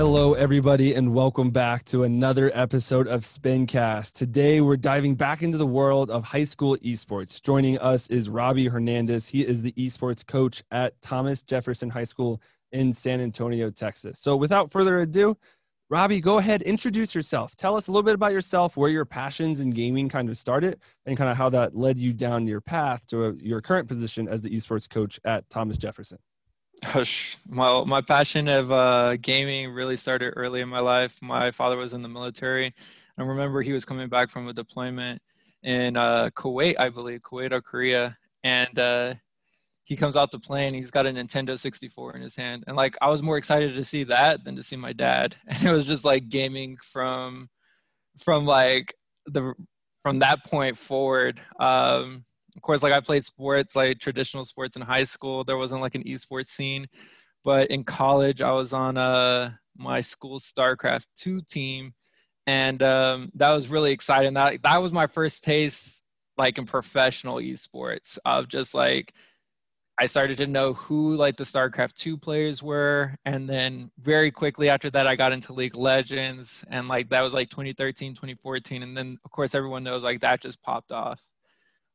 Hello, everybody, and welcome back to another episode of Spincast. Today, we're diving back into the world of high school esports. Joining us is Robby Hernandez. He is the esports coach at Thomas Jefferson High School in San Antonio, Texas. So, without further ado, Robby, go ahead, introduce yourself. Tell us a little bit about yourself, where your passions in gaming kind of started, and kind of how that led you down your path to your current position as the esports coach at Thomas Jefferson. Well, my passion of uh, gaming really started early in my life. My father was in the military. I remember he was coming back from a deployment in uh, Kuwait, I believe, Kuwait or Korea, and uh, he comes out play and he's got a Nintendo 64 in his hand. And like, I was more excited to see that than to see my dad. And it was just like gaming from, from like the, from that point forward. Um, of course, like I played sports, like traditional sports in high school. There wasn't like an esports scene, but in college, I was on uh, my school StarCraft two team, and um, that was really exciting. That that was my first taste, like in professional esports, of just like I started to know who like the StarCraft 2 players were. And then very quickly after that, I got into League Legends. And like that was like 2013, 2014. And then, of course, everyone knows like that just popped off.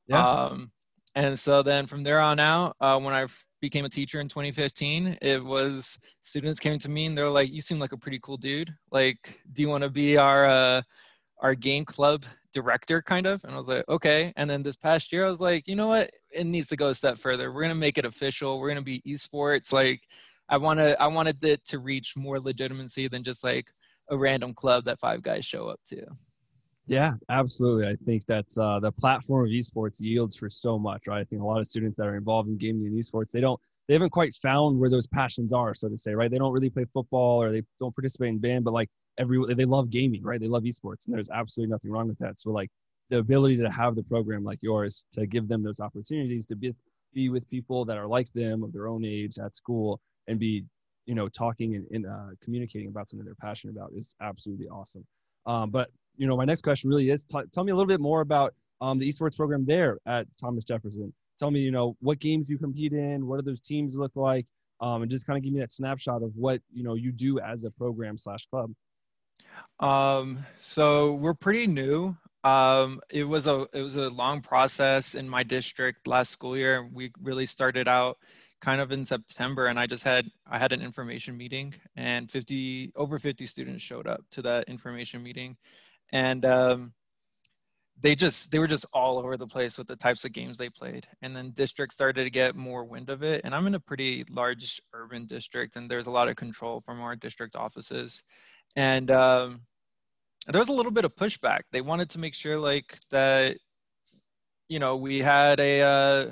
Yeah. Um, and so then from there on out, uh, when I became a teacher in 2015, it was students came to me and they're like, "You seem like a pretty cool dude. Like, do you want to be our uh, our game club director, kind of?" And I was like, "Okay." And then this past year, I was like, "You know what? It needs to go a step further. We're gonna make it official. We're gonna be esports. Like, I want to. I wanted it to reach more legitimacy than just like a random club that five guys show up to." Yeah, absolutely. I think that's uh, the platform of esports yields for so much, right? I think a lot of students that are involved in gaming and esports, they don't, they haven't quite found where those passions are, so to say, right? They don't really play football or they don't participate in band, but like every, they love gaming, right? They love esports, and there's absolutely nothing wrong with that. So like the ability to have the program like yours to give them those opportunities to be be with people that are like them of their own age at school and be, you know, talking and, and uh, communicating about something they're passionate about is absolutely awesome. Um, but you know, my next question really is t- tell me a little bit more about um, the esports program there at Thomas Jefferson. Tell me, you know, what games you compete in, what do those teams look like, um, and just kind of give me that snapshot of what you know you do as a program slash club. Um, so we're pretty new. Um, it was a it was a long process in my district last school year. We really started out kind of in September, and I just had I had an information meeting, and 50 over 50 students showed up to that information meeting and um, they just they were just all over the place with the types of games they played. And then districts started to get more wind of it. And i'm in a pretty large urban district and there's a lot of control from our district offices. And um, there was a little bit of pushback. They wanted to make sure like that you know we had a uh,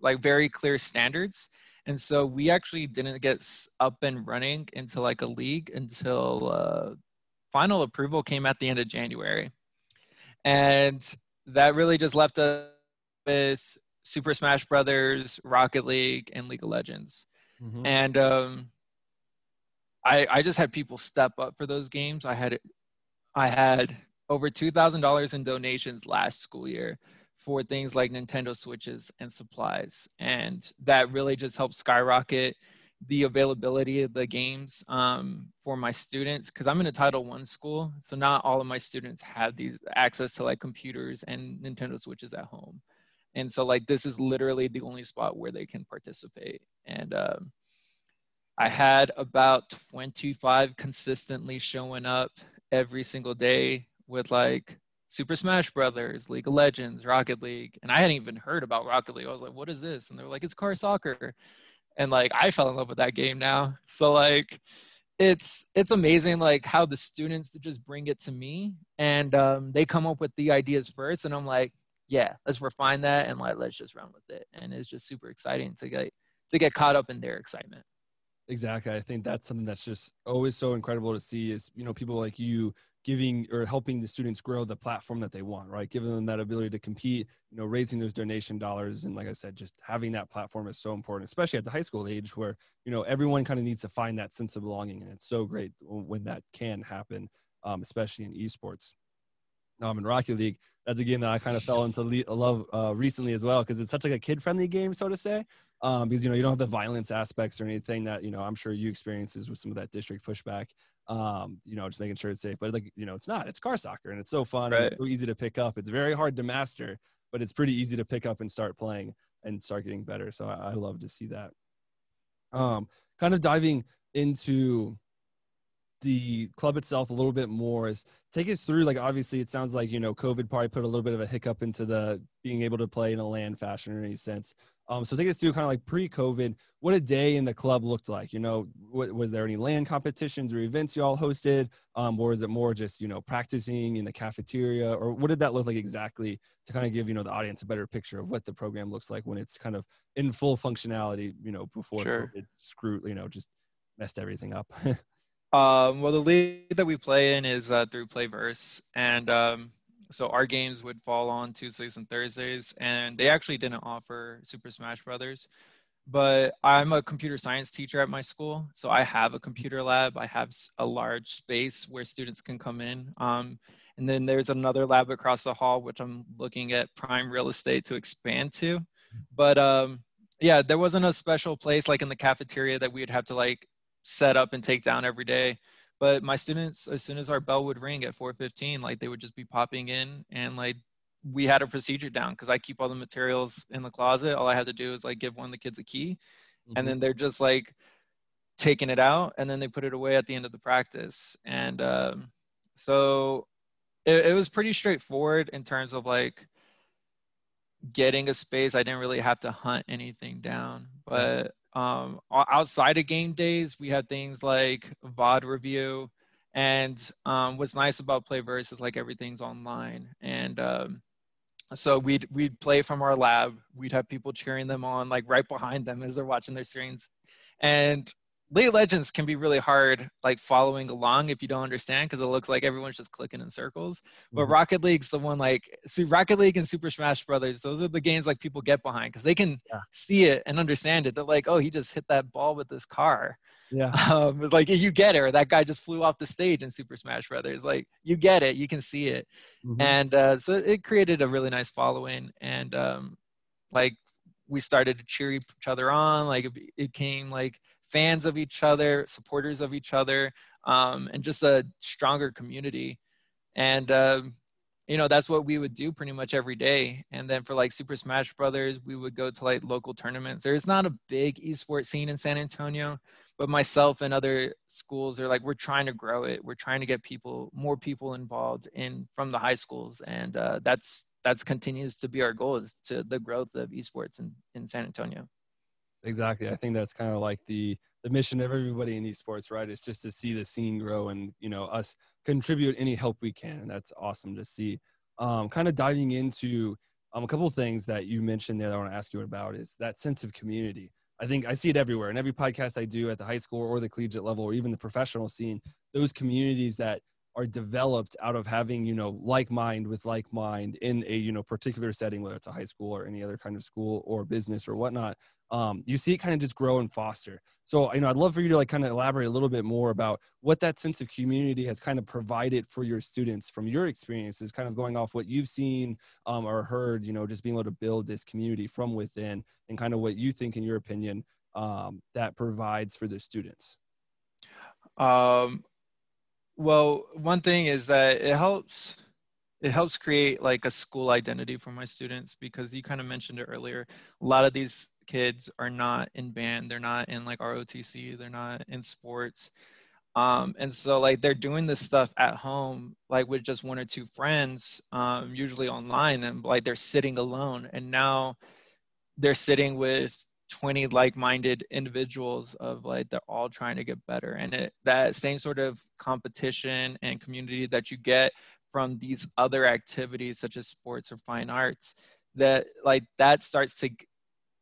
like very clear standards. And so we actually didn't get up and running into like a league until uh, final approval came at the end of January. And that really just left us with Super Smash Brothers, Rocket League, and League of Legends. Mm-hmm. And um, I, I just had people step up for those games. I had I had over two thousand dollars in donations last school year for things like Nintendo Switches and supplies, and that really just helped skyrocket the availability of the games um, for my students because I'm in a Title One school, so not all of my students have these access to like computers and Nintendo Switches at home, and so like this is literally the only spot where they can participate. And um, I had about 25 consistently showing up every single day with like Super Smash Brothers, League of Legends, Rocket League, and I hadn't even heard about Rocket League. I was like, "What is this?" And they were like, "It's car soccer." And like I fell in love with that game now. So like it's it's amazing like how the students just bring it to me and um, they come up with the ideas first and I'm like, yeah, let's refine that and like let's just run with it. And it's just super exciting to get to get caught up in their excitement. Exactly. I think that's something that's just always so incredible to see is, you know, people like you giving or helping the students grow the platform that they want, right? Giving them that ability to compete, you know, raising those donation dollars. And like I said, just having that platform is so important, especially at the high school age where, you know, everyone kind of needs to find that sense of belonging. And it's so great when that can happen, um, especially in esports. Um, in Rocket League, that's a game that I kind of fell into le- love uh, recently as well because it's such like a kid-friendly game, so to say. um, because you know you don't have the violence aspects or anything that you know I'm sure you experiences with some of that district pushback. Um, you know, just making sure it's safe. But like you know, it's not. It's car soccer, and it's so fun. Right. It's so easy to pick up. It's very hard to master, but it's pretty easy to pick up and start playing and start getting better. So I, I love to see that. Um, kind of diving into the club itself a little bit more is take us through like obviously it sounds like you know covid probably put a little bit of a hiccup into the being able to play in a LAN fashion in any sense um, so take us through kind of like pre-covid what a day in the club looked like you know? What, was there any LAN competitions or events you all hosted? Um, or is it more just you know practicing in the cafeteria? Or what did that look like exactly to kind of give you know the audience a better picture of what the program looks like when it's kind of in full functionality you know before sure. COVID screwed you know just messed everything up? Um, well, the league that we play in is uh, through PlayVS, and um, so our games would fall on Tuesdays and Thursdays, and they actually didn't offer Super Smash Brothers. But I'm a computer science teacher at my school, so I have a computer lab. I have a large space where students can come in. Um, and then there's another lab across the hall, which I'm looking at prime real estate to expand to. But um, yeah, there wasn't a special place like in the cafeteria that we'd have to like set up and take down every day. But my students, as soon as our bell would ring at 4:15, like they would just be popping in, and like we had a procedure down because I keep all the materials in the closet. All I had to do is like give one of the kids a key, mm-hmm. and then they're just like taking it out, and then they put it away at the end of the practice. And um, so it, it was pretty straightforward in terms of like getting a space. I didn't really have to hunt anything down, but um, outside of game days, we have things like VOD review. And um, what's nice about PlayVS is like everything's online. And um, so we'd, we'd play from our lab. We'd have people cheering them on like right behind them as they're watching their screens. And League Legends can be really hard, like following along if you don't understand, because it looks like everyone's just clicking in circles. But mm-hmm. Rocket League's the one like, see, Rocket League and Super Smash Brothers, those are the games like people get behind because they can yeah. see it and understand it. They're like, oh, he just hit that ball with this car. Yeah. Um, it's like you get it, or that guy just flew off the stage in Super Smash Brothers. Like you get it, you can see it, mm-hmm. and uh, so it created a really nice following. And um, like we started to cheer each other on. Like it, it came like fans of each other, supporters of each other, um, and just a stronger community. And uh, you know that's what we would do pretty much every day. And then for like Super Smash Brothers, we would go to like local tournaments. There's not a big esports scene in San Antonio, but myself and other schools are like we're trying to grow it. We're trying to get people, more people involved in from the high schools, and uh, that's that's continues to be our goal is to the growth of esports in, in San Antonio. Exactly. I think that's kind of like the the mission of everybody in esports, right? It's just to see the scene grow and you know us contribute any help we can, and that's awesome to see. Um, kind of diving into um, a couple things that you mentioned there that I want to ask you about is that sense of community. I think I see it everywhere in every podcast I do at the high school or the collegiate level or even the professional scene. Those communities that are developed out of having you know like mind with like mind in a you know particular setting whether it's a high school or any other kind of school or business or whatnot um, you see it kind of just grow and foster. So you know i'd love for you to like kind of elaborate a little bit more about what that sense of community has kind of provided for your students from your experiences kind of going off what you've seen um, or heard you know just being able to build this community from within and kind of what you think in your opinion um, that provides for the students. Um, well, one thing is that it helps it helps create like a school identity for my students because you kind of mentioned it earlier. A lot of these kids are not in band, they're not in like ROTC, they're not in sports. Um, and so like they're doing this stuff at home, like with just one or two friends, um, usually online, and like they're sitting alone. And now they're sitting with 20 like-minded individuals of like they're all trying to get better. And it that same sort of competition and community that you get from these other activities such as sports or fine arts that like that starts to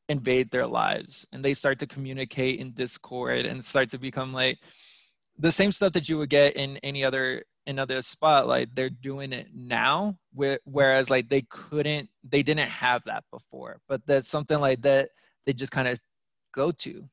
invade their lives. And they start to communicate in discord and start to become like the same stuff that you would get in any other another spot. Like they're doing it now whereas like they couldn't they didn't have that before. But that's something like that they just kind of go to.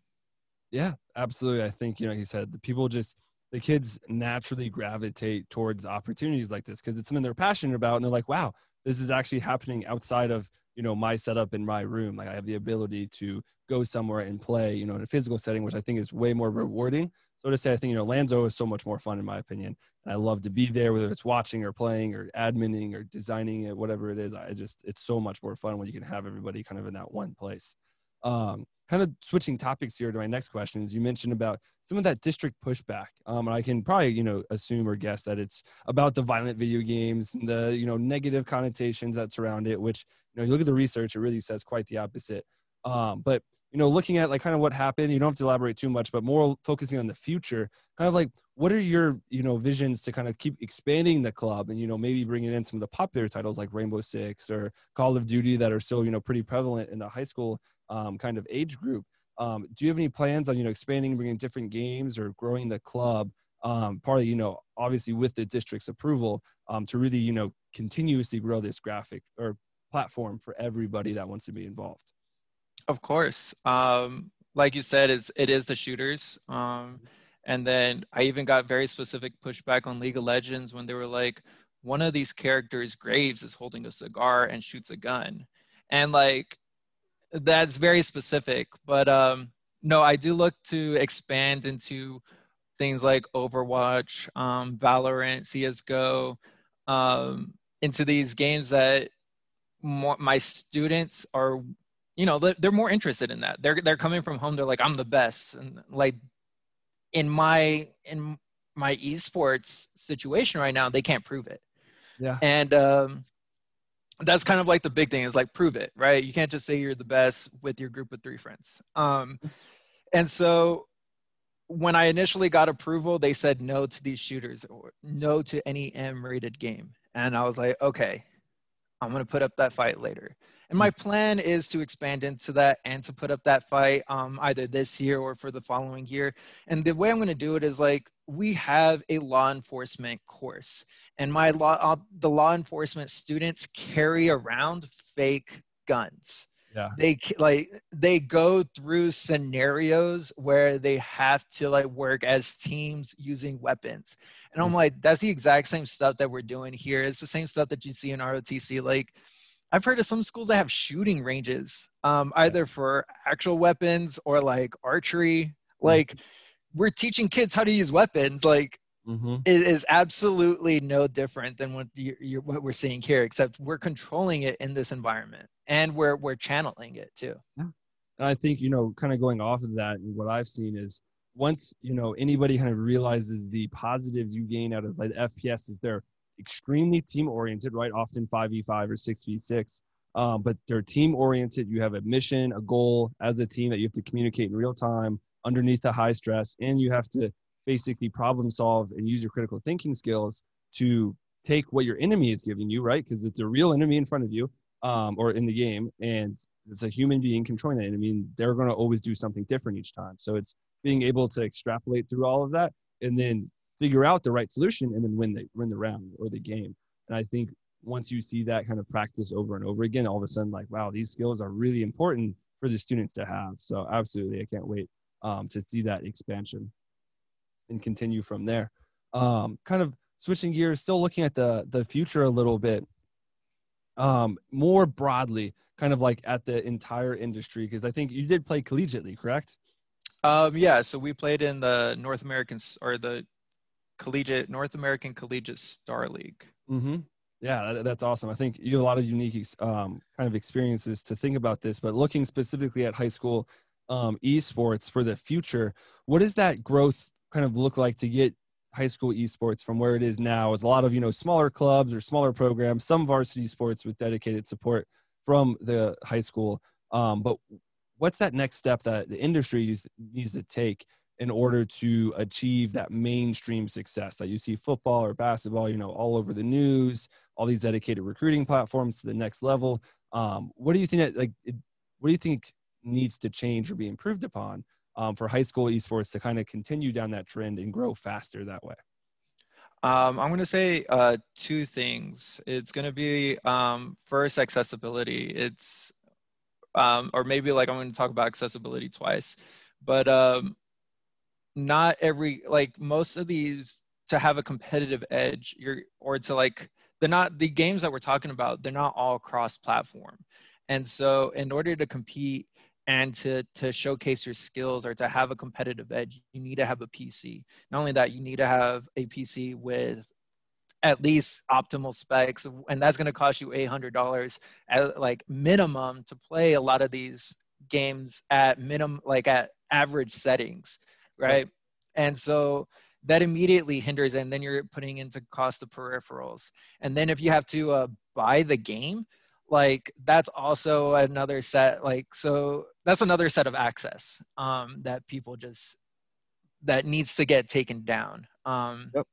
Yeah, absolutely. I think, you know, he said the people just, the kids naturally gravitate towards opportunities like this because it's something they're passionate about. And they're like, wow, this is actually happening outside of you know my setup in my room like i have the ability to go somewhere and play you know in a physical setting which i think is way more rewarding so to say i think you know lanzo is so much more fun in my opinion and i love to be there whether it's watching or playing or adminning or designing it whatever it is i just it's so much more fun when you can have everybody kind of in that one place um, kind of switching topics here to my next question is you mentioned about some of that district pushback. Um, and i can probably you know assume or guess that it's about the violent video games and the you know negative connotations that surround it which you know you look at the research it really says quite the opposite. Um, but you know looking at like kind of what happened you don't have to elaborate too much but more focusing on the future kind of like what are your you know visions to kind of keep expanding the club and you know maybe bringing in some of the popular titles like rainbow six or call of duty that are still you know pretty prevalent in the high school um, kind of age group. Um, do you have any plans on you know expanding, bringing different games, or growing the club? Um, partly, you know, obviously with the district's approval, um, to really you know continuously grow this graphic or platform for everybody that wants to be involved. Of course, um, like you said, it's it is the shooters. Um, and then I even got very specific pushback on League of Legends when they were like, one of these characters, Graves, is holding a cigar and shoots a gun. And like that's very specific. But um, no, I do look to expand into things like Overwatch, um, Valorant, CS:GO, um, into these games that more, my students are, you know, they're more interested in that. They're they're coming from home. They're like, I'm the best, and like in my in my esports situation right now, they can't prove it. Yeah. And um, that's kind of like the big thing is like prove it right? You can't just say you're the best with your group of three friends. Um, and so when i initially got approval they said no to these shooters or no to any m rated game. And i was like okay i'm going to put up that fight later and my plan is to expand into that and to put up that fight um, either this year or for the following year. And the way I'm going to do it is like we have a law enforcement course, and my law, uh, the law enforcement students carry around fake guns. Yeah. They like they go through scenarios where they have to like work as teams using weapons. And I'm mm. like, that's the exact same stuff that we're doing here. It's the same stuff that you see in ROTC. Like I've heard of some schools that have shooting ranges, um, either for actual weapons or like archery. Mm-hmm. Like we're teaching kids how to use weapons. Like mm-hmm. it is absolutely no different than what you, you, what we're seeing here, except we're controlling it in this environment and we're we're channeling it too. Yeah. And I think you know, kind of going off of that, what I've seen is once you know anybody kind of realizes the positives you gain out of like FPS is they're extremely team oriented, right? Often 5v5 or 6v6. Um, but they're team oriented. You have a mission, a goal as a team that you have to communicate in real time underneath the high stress, and you have to basically problem solve and use your critical thinking skills to take what your enemy is giving you, right? Because it's a real enemy in front of you um, or in the game, and it's a human being controlling it. I mean, they're going to always do something different each time. So it's being able to extrapolate through all of that and then figure out the right solution and then win the win the round or the game. And I think once you see that kind of practice over and over again, all of a sudden, like, wow, these skills are really important for the students to have. So absolutely, I can't wait um, to see that expansion and continue from there. Um, kind of switching gears, still looking at the the future a little bit. Um, more broadly, kind of like at the entire industry, because I think you did play collegiately, correct? Um, yeah, so we played in the North American or the collegiate North American Collegiate Star League. Mm-hmm. Yeah, that, that's awesome. I think you have a lot of unique um, kind of experiences to think about this. But looking specifically at high school um, esports for the future, what does that growth kind of look like to get high school esports from where it is now? Is a lot of you know smaller clubs or smaller programs, some varsity sports with dedicated support from the high school. Um, but what's that next step that the industry needs to take in order to achieve that mainstream success that you see football or basketball, you know, all over the news, all these dedicated recruiting platforms to the next level. Um, what do you think that like, it, what do you think needs to change or be improved upon um, for high school esports to kind of continue down that trend and grow faster that way? Um, I'm going to say uh, two things. It's going to be um, first accessibility. It's um, or maybe like I'm going to talk about accessibility twice, but um, not every like most of these to have a competitive edge you're or to like they're not the games that we're talking about they're not all cross platform And so, in order to compete and to to showcase your skills or to have a competitive edge, you need to have a PC. Not only that, you need to have a PC with at least optimal specs and that's going to cost you $800 at like minimum to play a lot of these games at minimum like at average settings right? And so that immediately hinders and then you're putting into cost of peripherals. And then if you have to uh, buy the game like that's also another set like so that's another set of access um, that people just that needs to get taken down um, yep.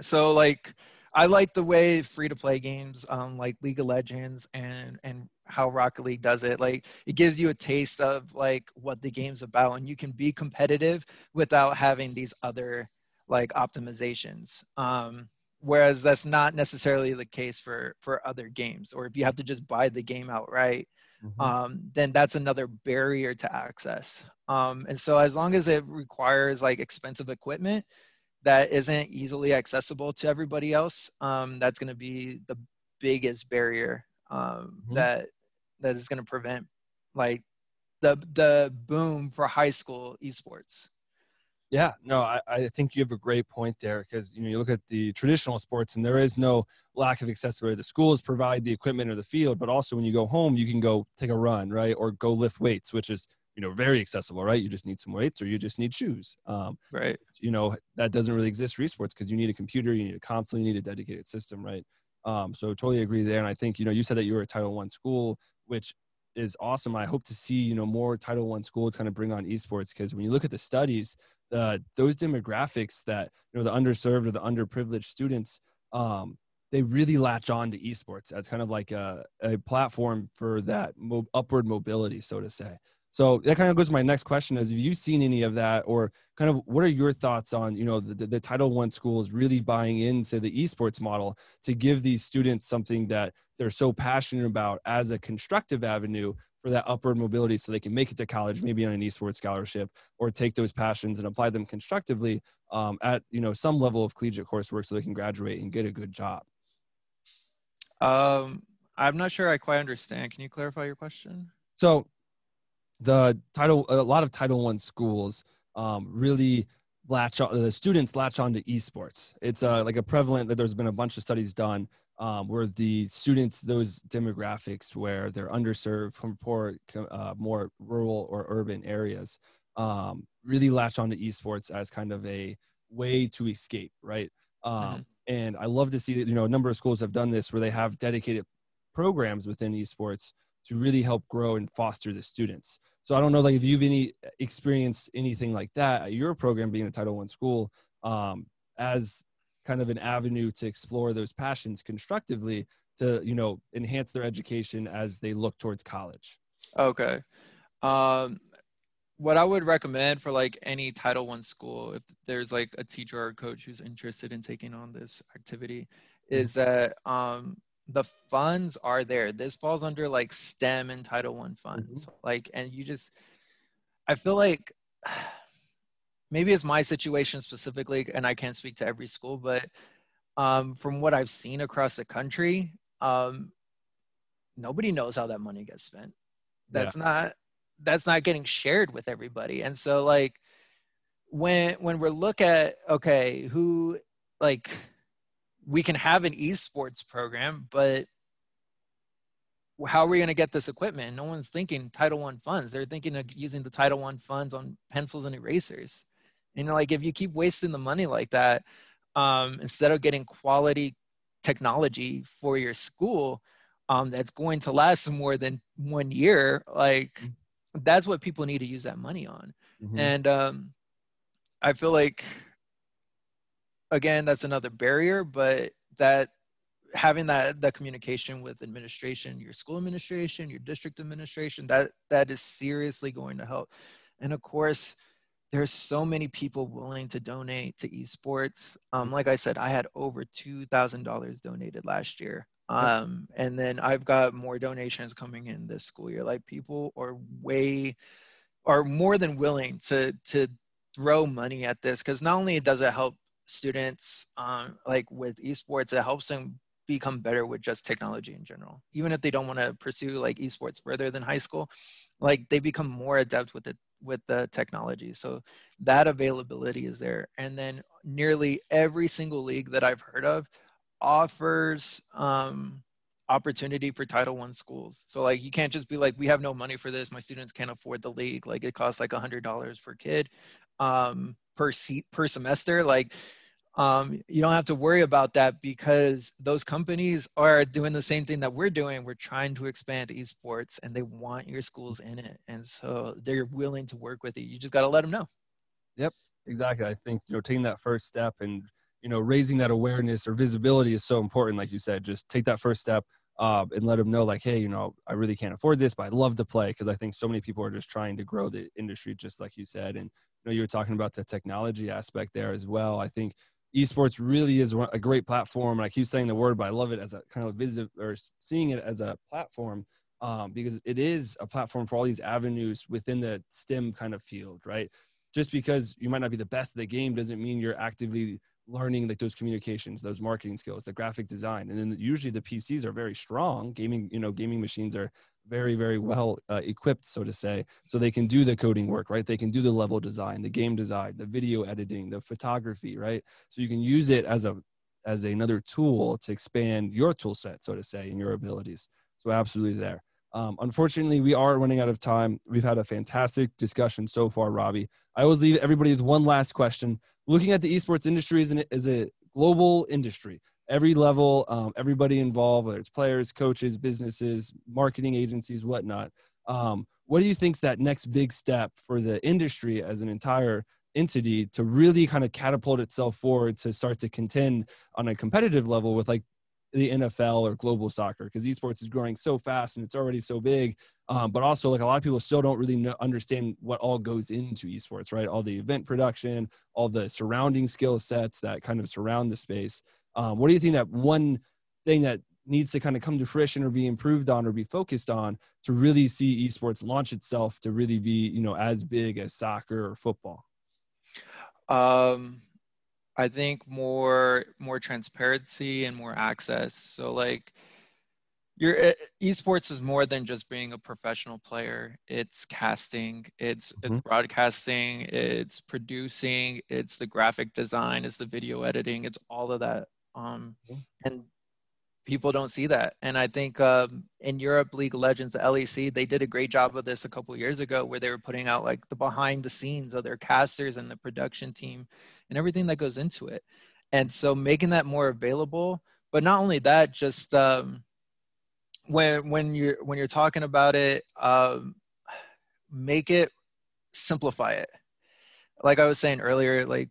so like I like the way free to play games, um, like League of Legends and and how Rocket League does it. Like it gives you a taste of like what the game's about, and you can be competitive without having these other like optimizations. Um, whereas that's not necessarily the case for for other games. Or if you have to just buy the game outright, mm-hmm. um, then that's another barrier to access. Um, and so as long as it requires like expensive equipment that isn't easily accessible to everybody else, um, that's going to be the biggest barrier um, mm-hmm. that that is going to prevent like the the boom for high school esports. Yeah, no, I, I think you have a great point there because you know you look at the traditional sports and there is no lack of accessibility. The schools provide the equipment or the field, but also when you go home, you can go take a run, right, or go lift weights, which is you know very accessible right? You just need some weights or you just need shoes um, right. you know that doesn't really exist for esports because you need a computer you need a console you need a dedicated system right? Um, so totally agree there and i think you know you said that you were a title one school which is awesome i hope to see you know more title one schools kind of bring on esports because when you look at the studies uh, those demographics that you know the underserved or the underprivileged students um, they really latch on to esports as kind of like a, a platform for that mo- upward mobility so to say. So that kind of goes to my next question is have you seen any of that? Or kind of what are your thoughts on, you know, the, the Title One schools really buying into the esports model to give these students something that they're so passionate about as a constructive avenue for that upward mobility so they can make it to college, maybe on an esports scholarship or take those passions and apply them constructively um, at, you know, some level of collegiate coursework so they can graduate and get a good job. Um, I'm not sure I quite understand. Can you clarify your question? So the title a lot of title one schools um, really latch on the students latch on to esports it's uh, like a prevalent that there's been a bunch of studies done um, where the students those demographics where they're underserved from poor uh, more rural or urban areas um, really latch on to esports as kind of a way to escape right um, mm-hmm. and i love to see that you know a number of schools have done this where they have dedicated programs within esports to really help grow and foster the students. So I don't know, like if you've any experienced anything like that at your program being a Title One school, um, as kind of an avenue to explore those passions constructively to you know enhance their education as they look towards college. Okay. Um, what I would recommend for like any Title One school, if there's like a teacher or a coach who's interested in taking on this activity, is mm-hmm. that um, the funds are there. This falls under like STEM and Title One funds. Mm-hmm. Like, and you just, I feel like maybe it's my situation specifically, and I can't speak to every school, but um, from what I've seen across the country, um, nobody knows how that money gets spent. That's yeah. not that's not getting shared with everybody. And so like when when we look at okay, who like we can have an esports program, but how are we going to get this equipment? No one's thinking Title One funds. They're thinking of using the Title One funds on pencils and erasers. You know, like if you keep wasting the money like that, um, instead of getting quality technology for your school um, that's going to last more than one year, like that's what people need to use that money on. Mm-hmm. And um, I feel like again, that's another barrier, but that having that that communication with administration, your school administration, your district administration, that that is seriously going to help. And of course, there's so many people willing to donate to esports. Um, like I said, I had over two thousand dollars donated last year. Um, and then I've got more donations coming in this school year. Like people are way are more than willing to to throw money at this because not only does it help students um, like with esports it helps them become better with just technology in general. Even if they don't want to pursue like esports further than high school, like they become more adept with it with the technology. So that availability is there. And then nearly every single league that I've heard of offers um, opportunity for Title One schools. So like you can't just be like, we have no money for this. My students can't afford the league. Like it costs like a hundred dollars per kid um, per seat per semester. Like um, you don't have to worry about that because those companies are doing the same thing that we're doing. We're trying to expand esports and they want your schools in it. And so they're willing to work with you. You just got to let them know. Yep, exactly. I think, you know, taking that first step and, you know, raising that awareness or visibility is so important. Like you said, just take that first step uh, and let them know, like, hey, you know, I really can't afford this, but I'd love to play because I think so many people are just trying to grow the industry, just like you said. And, you know, you were talking about the technology aspect there as well. I think esports really is a great platform. And I keep saying the word, but I love it as a kind of visit or seeing it as a platform um, because it is a platform for all these avenues within the STEM kind of field, right? Just because you might not be the best at the game doesn't mean you're actively learning like those communications those marketing skills the graphic design and then usually the pcs are very strong. Gaming you know gaming machines are very very well uh, equipped so to say so they can do the coding work right? They can do the level design the game design the video editing the photography right? So you can use it as a as another tool to expand your tool set so to say and your abilities. So absolutely there um, unfortunately, we are running out of time. We've had a fantastic discussion so far, Robby. I always leave everybody with one last question. Looking at the esports industry as, an, a global industry, every level, um, everybody involved, whether it's players, coaches, businesses, marketing agencies, whatnot. Um, what do you think is that next big step for the industry as an entire entity to really kind of catapult itself forward to start to contend on a competitive level with like the NFL or global soccer because esports is growing so fast and it's already so big. Um, but also, like a lot of people still don't really know, understand what all goes into esports, right? All the event production, all the surrounding skill sets that kind of surround the space. Um, what do you think that one thing that needs to kind of come to fruition or be improved on or be focused on to really see esports launch itself to really be, you know, as big as soccer or football? Um, I think more more transparency and more access. So like your eh, esports is more than just being a professional player. It's casting, it's mm-hmm. it's broadcasting, it's producing, it's the graphic design, it's the video editing, it's all of that. Um, mm-hmm. and people don't see that. And I think um, in Europe, League of Legends, the LEC, they did a great job of this a couple years ago, where they were putting out like the behind the scenes of their casters and the production team and everything that goes into it. And so making that more available, but not only that, just um, when when you're when you're talking about it, um, make it simplify it. Like I was saying earlier, like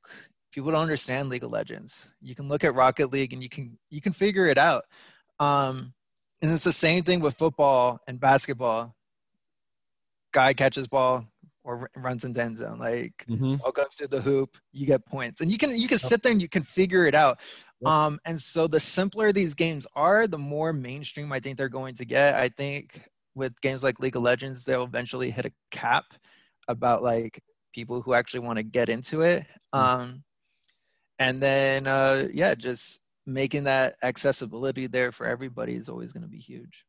people don't understand League of Legends. You can look at Rocket League and you can you can figure it out. Um, and it's the same thing with football and basketball. Guy catches ball or runs in end zone, like mm-hmm. goes to the hoop, you get points, and you can you can sit there and you can figure it out. Yep. Um, and so the simpler these games are, the more mainstream I think they're going to get. I think with games like League of Legends, they'll eventually hit a cap about like people who actually want to get into it. Mm-hmm. Um, and then uh, yeah just making that accessibility there for everybody is always going to be huge.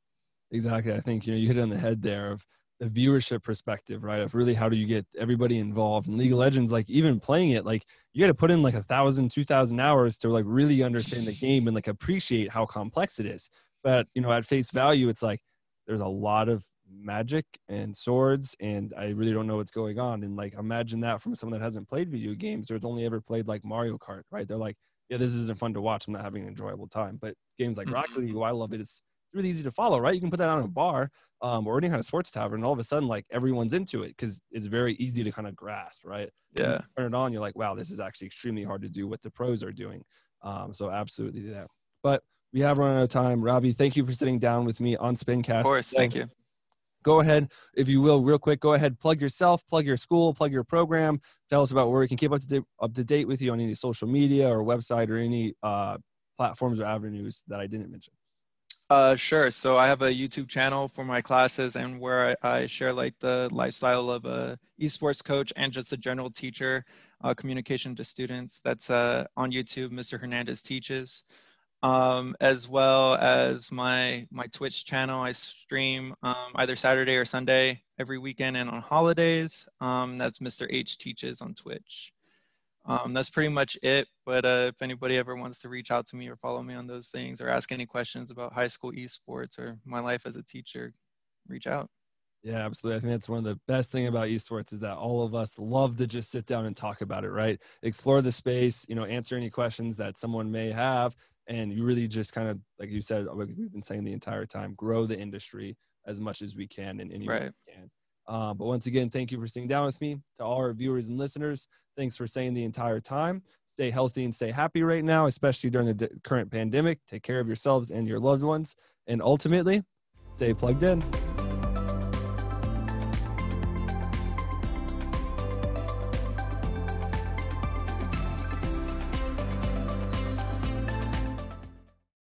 Exactly. I think you know you hit on the head there of the viewership perspective right? Of really how do you get everybody involved? In league of legends like even playing it like you got to put in like a thousand two thousand hours to like really understand the game and like appreciate how complex it is. But you know at face value it's like there's a lot of magic and swords and i really don't know what's going on. And like imagine that from someone that hasn't played video games or has only ever played like mario kart right? They're like yeah this isn't fun to watch. I'm not having an enjoyable time. But games like rocket league mm-hmm. i love it it's really easy to follow right? You can put that on a bar um, or any kind of sports tavern and all of a sudden like everyone's into it because it's very easy to kind of grasp right? Yeah. turn it on you're like wow this is actually extremely hard to do what the pros are doing. Um, so absolutely that but we have run out of time. Robby thank you for sitting down with me on spincast of course thank you go ahead, if you will, real quick, go ahead, plug yourself, plug your school, plug your program. Tell us about where we can keep up to date, up to date with you on any social media or website or any uh, platforms or avenues that I didn't mention. Uh, sure. So I have a YouTube channel for my classes and where I, I share like the lifestyle of a esports coach and just a general teacher, uh, communication to students. That's uh, on YouTube. Mr. Hernandez teaches. Um, as well as my my Twitch channel. I stream um, either Saturday or Sunday every weekend and on holidays. Um, that's Mr. H Teaches on Twitch. Um, that's pretty much it. But uh, if anybody ever wants to reach out to me or follow me on those things or ask any questions about high school esports or my life as a teacher, reach out. Yeah, absolutely. I think that's one of the best thing about esports is that all of us love to just sit down and talk about it, right? Explore the space, you know, answer any questions that someone may have, and you really just kind of, like you said, like we've been saying the entire time, grow the industry as much as we can in any right. way we can. Uh, but once again, thank you for sitting down with me. To all our viewers and listeners, thanks for staying the entire time. Stay healthy and stay happy right now, especially during the current pandemic. Take care of yourselves and your loved ones, and ultimately, stay plugged in.